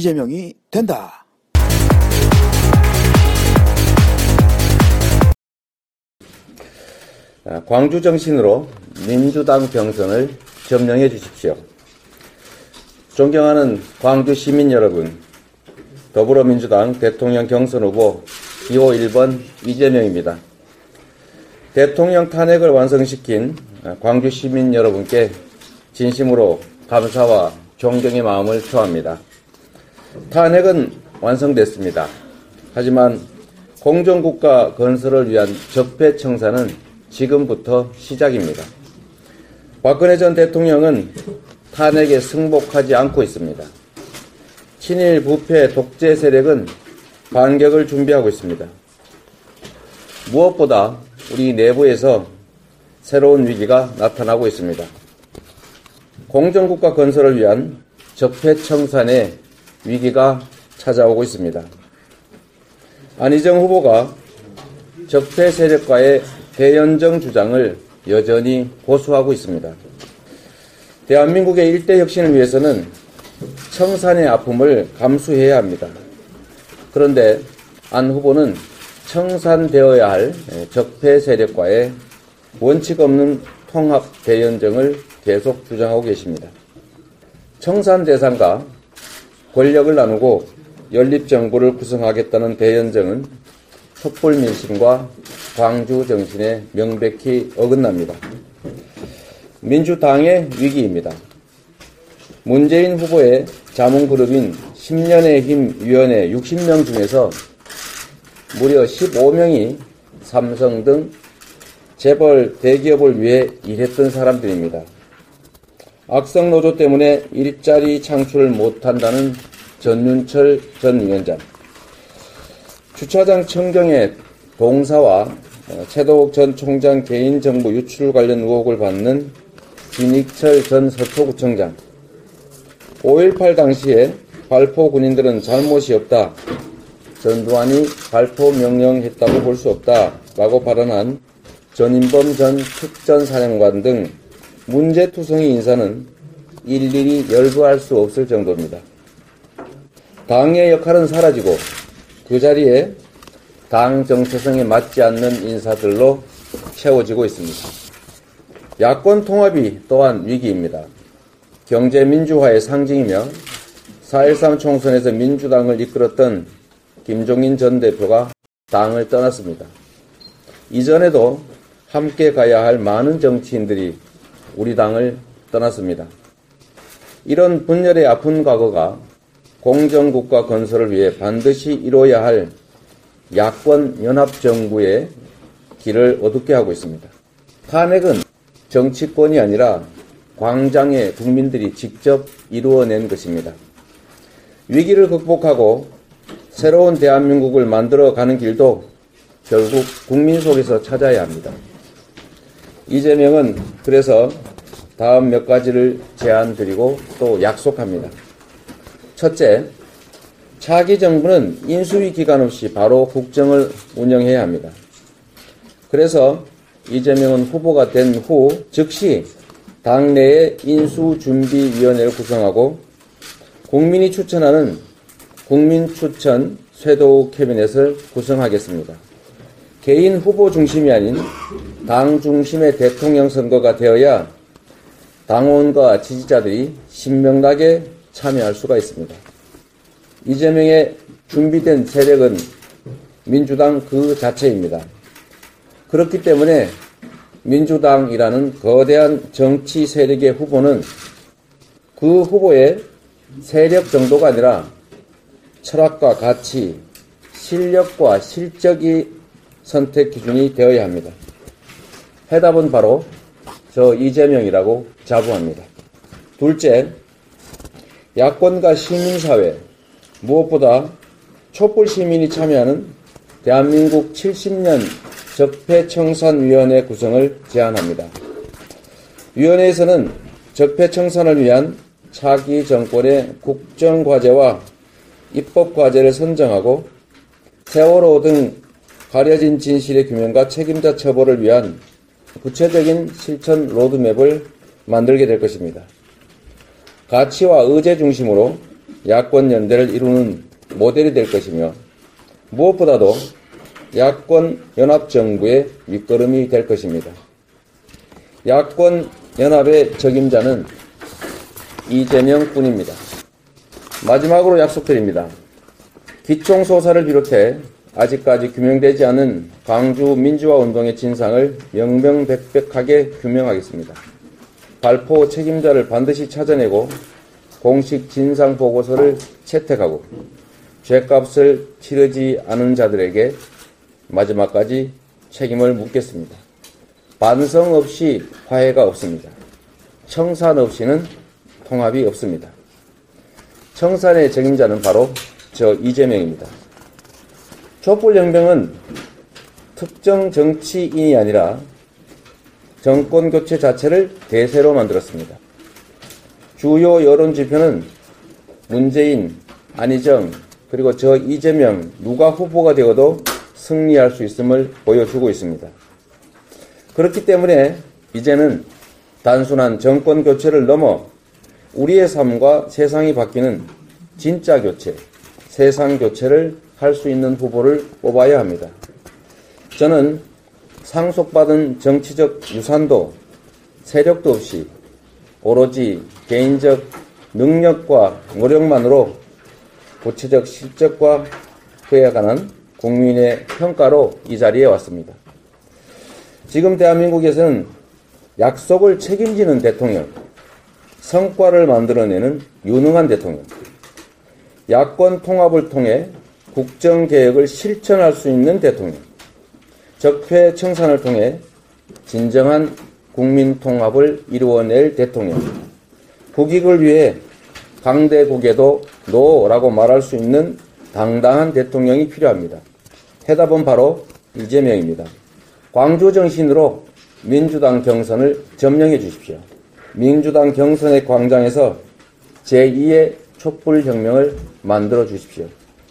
이재명이 된다. 아, 광주 정신으로 민주당 병선을 점령해 주십시오. 존경하는 광주 시민 여러분, 더불어민주당 대통령 경선 후보 기호 1번 이재명입니다. 대통령 탄핵을 완성시킨 광주 시민 여러분께 진심으로 감사와 존경의 마음을 표합니다. 탄핵은 완성됐습니다. 하지만 공정국가 건설을 위한 적폐 청산은 지금부터 시작입니다. 박근혜 전 대통령은 탄핵에 승복하지 않고 있습니다. 친일 부패 독재 세력은 반격을 준비하고 있습니다. 무엇보다 우리 내부에서 새로운 위기가 나타나고 있습니다. 공정국가 건설을 위한 적폐청산의 위기가 찾아오고 있습니다. 안희정 후보가 적폐 세력과의 대연정 주장을 여전히 고수하고 있습니다. 대한민국의 일대 혁신을 위해서는 청산의 아픔을 감수해야 합니다. 그런데 안 후보는 청산되어야 할 적폐 세력과의 원칙 없는 통합 대연정을 계속 주장하고 계십니다. 청산 대상과 권력을 나누고 연립정부를 구성하겠다는 대연정은 촛불 민심과 광주 정신에 명백히 어긋납니다. 민주당의 위기입니다. 문재인 후보의 자문그룹인 10년의 힘 위원회 60명 중에서 무려 15명이 삼성 등 재벌 대기업을 위해 일했던 사람들입니다. 악성 노조 때문에 일자리 창출을 못한다는 전윤철 전 위원장, 주차장 청경의 동사와 최도욱 전 총장 개인 정보 유출 관련 의혹을 받는 진익철 전 서초구청장, 5.18 당시에 발포 군인들은 잘못이 없다. 전두환이 발포 명령했다고 볼 수 없다. 라고 발언한 전인범 전 특전사령관 등 문제투성이 인사는 일일이 열거할 수 없을 정도입니다. 당의 역할은 사라지고 그 자리에 당 정체성에 맞지 않는 인사들로 채워지고 있습니다. 야권 통합이 또한 위기입니다. 경제 민주화의 상징이며 4.13 총선에서 민주당을 이끌었던 김종인 전 대표가 당을 떠났습니다. 이전에도 함께 가야 할 많은 정치인들이 우리 당을 떠났습니다. 이런 분열의 아픈 과거가 공정국가 건설을 위해 반드시 이뤄야 할 야권 연합정부의 길을 어둡게 하고 있습니다. 탄핵은 정치권이 아니라 광장의 국민들이 직접 이루어낸 것입니다. 위기를 극복하고 새로운 대한민국을 만들어가는 길도 결국 국민 속에서 찾아야 합니다. 이재명은 그래서 다음 몇 가지를 제안 드리고 또 약속합니다. 첫째, 차기 정부는 인수위 기간 없이 바로 국정을 운영해야 합니다. 그래서 이재명은 후보가 된 후 즉시 당내에 인수준비위원회를 구성하고 국민이 추천하는 국민추천 쇄도 캐비넷을 구성하겠습니다. 개인 후보 중심이 아닌 당 중심의 대통령 선거가 되어야 당원과 지지자들이 신명나게 참여할 수가 있습니다. 이재명의 준비된 세력은 민주당 그 자체입니다. 그렇기 때문에 민주당이라는 거대한 정치 세력의 후보는 그 후보의 세력 정도가 아니라 철학과 가치, 실력과 실적이 선택 기준이 되어야 합니다. 해답은 바로 저 이재명이라고 자부합니다. 둘째, 야권과 시민사회, 무엇보다 촛불 시민이 참여하는 대한민국 70년 적폐청산위원회 구성을 제안합니다. 위원회에서는 적폐청산을 위한 차기 정권의 국정과제와 입법과제를 선정하고 세월호 등 가려진 진실의 규명과 책임자 처벌을 위한 구체적인 실천 로드맵을 만들게 될 것입니다. 가치와 의제 중심으로 야권 연대를 이루는 모델이 될 것이며 무엇보다도 야권 연합 정부의 밑거름이 될 것입니다. 야권 연합의 적임자는 이재명 뿐입니다. 마지막으로 약속드립니다. 기총소사를 비롯해 아직까지 규명되지 않은 광주 민주화 운동의 진상을 명명백백하게 규명하겠습니다. 발포 책임자를 반드시 찾아내고 공식 진상 보고서를 채택하고 죄값을 치르지 않은 자들에게 마지막까지 책임을 묻겠습니다. 반성 없이 화해가 없습니다. 청산 없이는 통합이 없습니다. 청산의 책임자는 바로 저 이재명입니다. 촛불혁명은 특정 정치인이 아니라 정권 교체 자체를 대세로 만들었습니다. 주요 여론 지표는 문재인, 안희정, 그리고 저 이재명 누가 후보가 되어도 승리할 수 있음을 보여주고 있습니다. 그렇기 때문에 이제는 단순한 정권 교체를 넘어 우리의 삶과 세상이 바뀌는 진짜 교체, 세상 교체를 할 수 있는 후보를 뽑아야 합니다. 저는 상속받은 정치적 유산도 세력도 없이 오로지 개인적 능력과 노력만으로 구체적 실적과 관한 국민의 평가로 이 자리에 왔습니다. 지금 대한민국에서는 약속을 책임지는 대통령, 성과를 만들어내는 유능한 대통령, 야권 통합을 통해 국정개혁을 실천할 수 있는 대통령, 적폐 청산을 통해 진정한 국민 통합을 이루어낼 대통령, 국익을 위해 강대국에도 노라고 말할 수 있는 당당한 대통령이 필요합니다. 해답은 바로 이재명입니다. 광주 정신으로 민주당 경선을 점령해 주십시오. 민주당 경선의 광장에서 제2의 촛불혁명을 만들어 주십시오.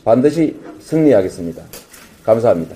반드시 승리하겠습니다. 감사합니다.